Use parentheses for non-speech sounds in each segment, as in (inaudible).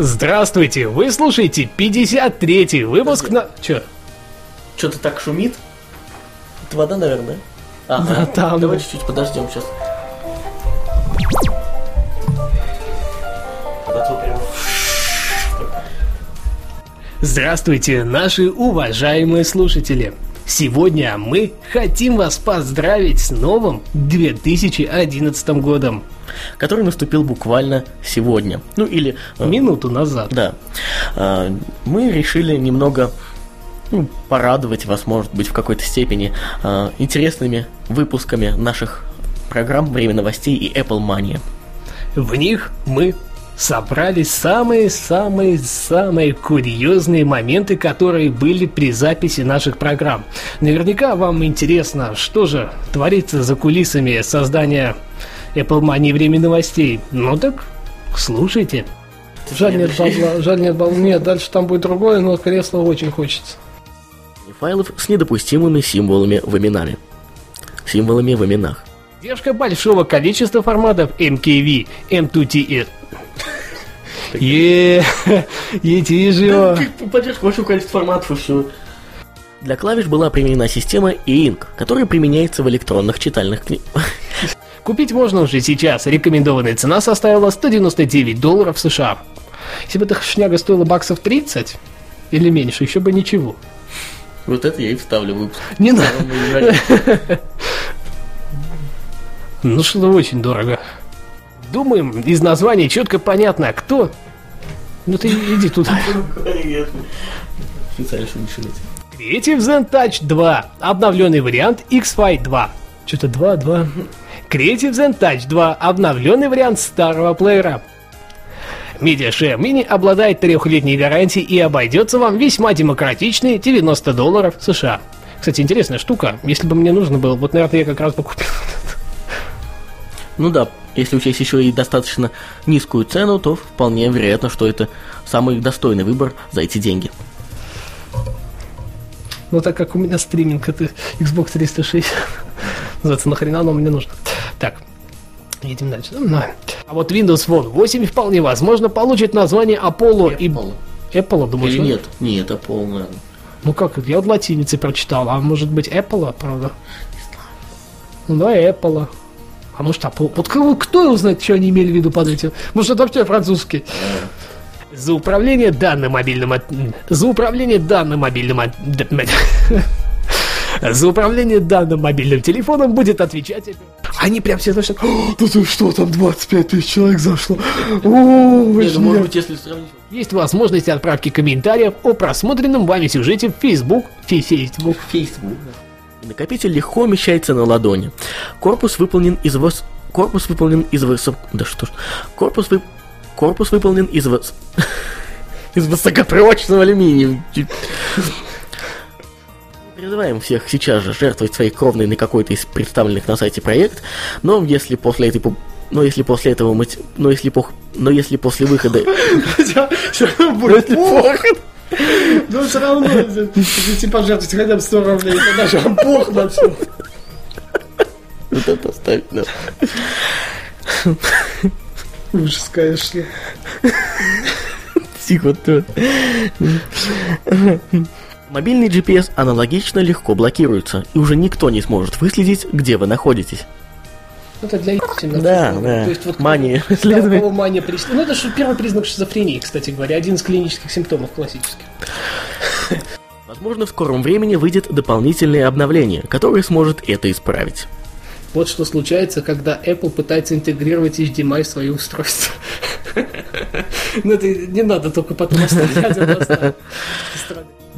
Здравствуйте, вы слушаете 53-й выпуск на... Чё? Что-то так шумит. Это вода, наверное. Ага. Да, там. Давай чуть-чуть подождем сейчас. Здравствуйте, наши уважаемые слушатели! Сегодня мы хотим вас поздравить с новым 2011 годом. Который наступил буквально сегодня. Ну или... э, Минуту назад. Да. А, Мы решили немного ну, порадовать вас, может быть, в какой-то степени а, интересными выпусками наших программ «Время новостей» и Apple Money. В них мы собрали самые-самые-самые курьезные моменты, которые были при записи наших программ. Наверняка вам интересно, что же творится за кулисами создания Apple Money Время новостей. Ну так, слушайте. Жаль нет бабла, жаль нет бабла. Нет, дальше там будет другое, но кресло очень хочется. Файлов с недопустимыми символами в именами. Символами в именах. Поддержка большого количества форматов MKV, M2TS. Еее, Етижио. Поддержка большого количества форматов и все. Для клавиш была применена система e-ink, которая применяется в электронных читальных книгах. (laughs) Купить можно уже сейчас. Рекомендованная цена составила 199 долларов США. Если бы эта шняга стоила баксов 30 или меньше, еще бы ничего. Вот это я и вставлю выпуск. Не надо. (laughs) Ну что очень дорого. Думаем, из названия четко понятно, кто. Ну ты иди туда. (laughs) Специально, чтобы не шуметь. Creative Zen Touch 2. Обновленный вариант X-Fi 2. Что-то 2, 2. Creative Zen Touch 2. Обновленный вариант старого плеера. MediaShare Mini обладает трехлетней гарантией и обойдется вам весьма демократичные 90 долларов США. Кстати, интересная штука. Если бы мне нужно было, вот, наверное, я как раз бы купил. (laughs) Ну да, если учесть еще и достаточно низкую цену, то вполне вероятно, что это самый достойный выбор за эти деньги. Но так как у меня стриминг это Xbox 360, (laughs) называется, нахрена оно мне нужно. Так, едем дальше. Ну, А вот Windows Phone 8 вполне возможно получит название Apollo и... Apple. Apple, думаешь? Или нет? Нет, это полное. Ну как, я вот латиницей прочитал, а может быть Apple, правда? Ну да, Apple. А может Apple? Вот кто его знает, что они имели в виду под этим? Может это вообще французский? За управление данным мобильным... от- За управление данным мобильным... от- (laughs) За управление данным мобильным телефоном будет отвечать... Они прям все. «О, Да ты что, там 25 тысяч человек зашло? О, Нет, ну, может нет». быть, если сравнить... Есть возможность отправки комментариев о просмотренном вами сюжете в Facebook, Facebook. Facebook. Накопитель легко умещается на ладони. Корпус выполнен из вос... Корпус выполнен из высок... Да что ж... Корпус вы... Корпус выполнен из вос... (laughs) из высокопрочного алюминия. Призываем всех сейчас же жертвовать своей кровной на какой-то из представленных на сайте проект, но если после этой но если после этого мы... Но если, пох... но если после выхода... Будет плохо. Ну, все равно, если пожертвовать хотя бы 100 рублей, то даже вам пох на все. Вот это оставить, да. Ужас, конечно. Тихо ты. Мобильный GPS аналогично легко блокируется, и уже никто не сможет выследить, где вы находитесь. Это для истины. Да, да. То есть вот Мания. Да, кого мания прис- Ну, это же первый признак шизофрении, кстати говоря. Один из клинических симптомов классических. Возможно, в скором времени выйдет дополнительное обновление, которое сможет это исправить. Вот что случается, когда Apple пытается интегрировать HDMI в свои устройства. (laughs) Ну, это не надо только потом оставлять.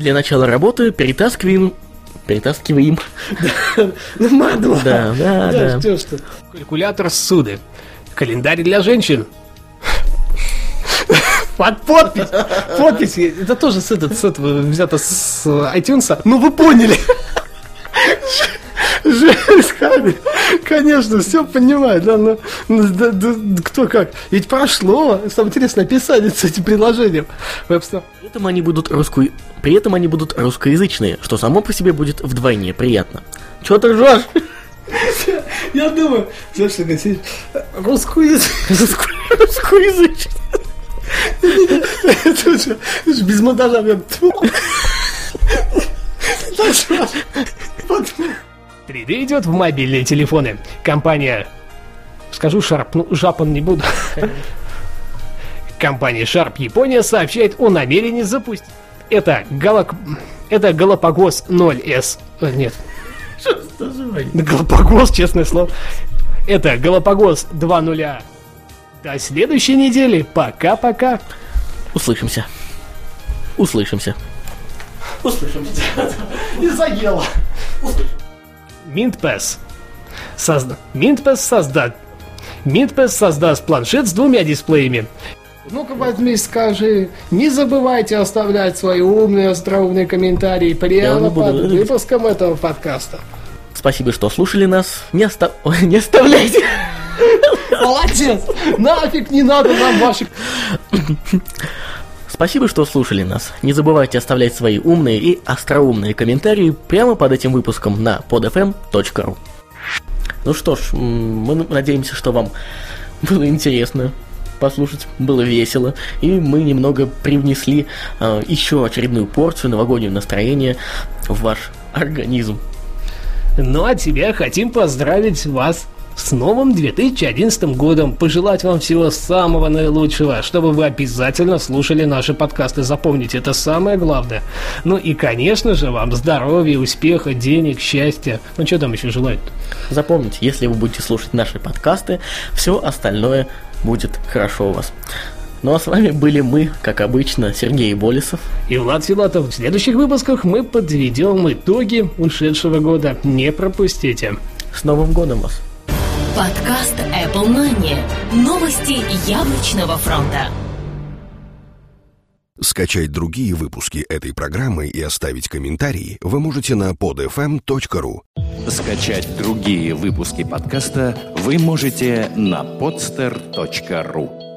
Для начала работы перетаскиваем... Перетаскиваем. Ну, мадло. Да, да, Да, да. что ты. Калькулятор ссуды. Календарь для женщин. Под подпись. Подпись. Это тоже с, этот, с этого взято с iTunes. Ну, вы поняли. Жесть. Конечно, все понимаю. Да, но, да, да, кто как. Ведь прошло. Самое интересное, описание с этим приложением. При этом они будут русско... При этом они будут русскоязычные, что само по себе будет вдвойне приятно. Чего ты ржешь? (laughs) Я думаю, знаешь, что русскую Русскоязычные. Это же без монтажа (laughs) (laughs) прям. тьфу. Так что, вот. 3D идет в мобильные телефоны. Компания... Скажу Sharp, ну, жапан не буду. Компания Sharp Япония сообщает о намерении запустить... Это, Галак... Это Галапагос 0S. Э, Нет. Галапагос, честное слово. Это Галапагос 2.0. До следующей недели. Пока-пока. Услышимся. Услышимся. Услышимся. (laughs) И заело. Минтпэс. Созда... Минтпэс созда... Минтпэс создаст планшет с двумя дисплеями. Ну-ка возьми, скажи, не забывайте оставлять свои умные, остроумные комментарии прямо не буду. под выпуском этого подкаста. Спасибо, что слушали нас. Не, оста... Ой, не оставляйте. Молодец! Нафиг не надо нам ваших... (laughs) Спасибо, что слушали нас. Не забывайте оставлять свои умные и остроумные комментарии прямо под этим выпуском на podfm.ru. Ну что ж, мы надеемся, что вам (laughs) было интересно послушать, было весело, и мы немного привнесли э, еще очередную порцию новогоднего настроения в ваш организм. Ну а тебя хотим поздравить вас с новым 2011 годом, пожелать вам всего самого наилучшего, чтобы вы обязательно слушали наши подкасты, запомните, это самое главное. Ну и, конечно же, вам здоровья, успеха, денег, счастья. Ну что там еще желают? Запомните, если вы будете слушать наши подкасты, все остальное будет хорошо у вас. Ну а с вами были мы, как обычно, Сергей Болесов. И Влад Филатов. В следующих выпусках мы подведем итоги ушедшего года. Не пропустите. С Новым годом вас! Подкаст Apple Money. Новости яблочного фронта. Скачать другие выпуски этой программы и оставить комментарии вы можете на podfm.ru. Скачать другие выпуски подкаста вы можете на podster.ru.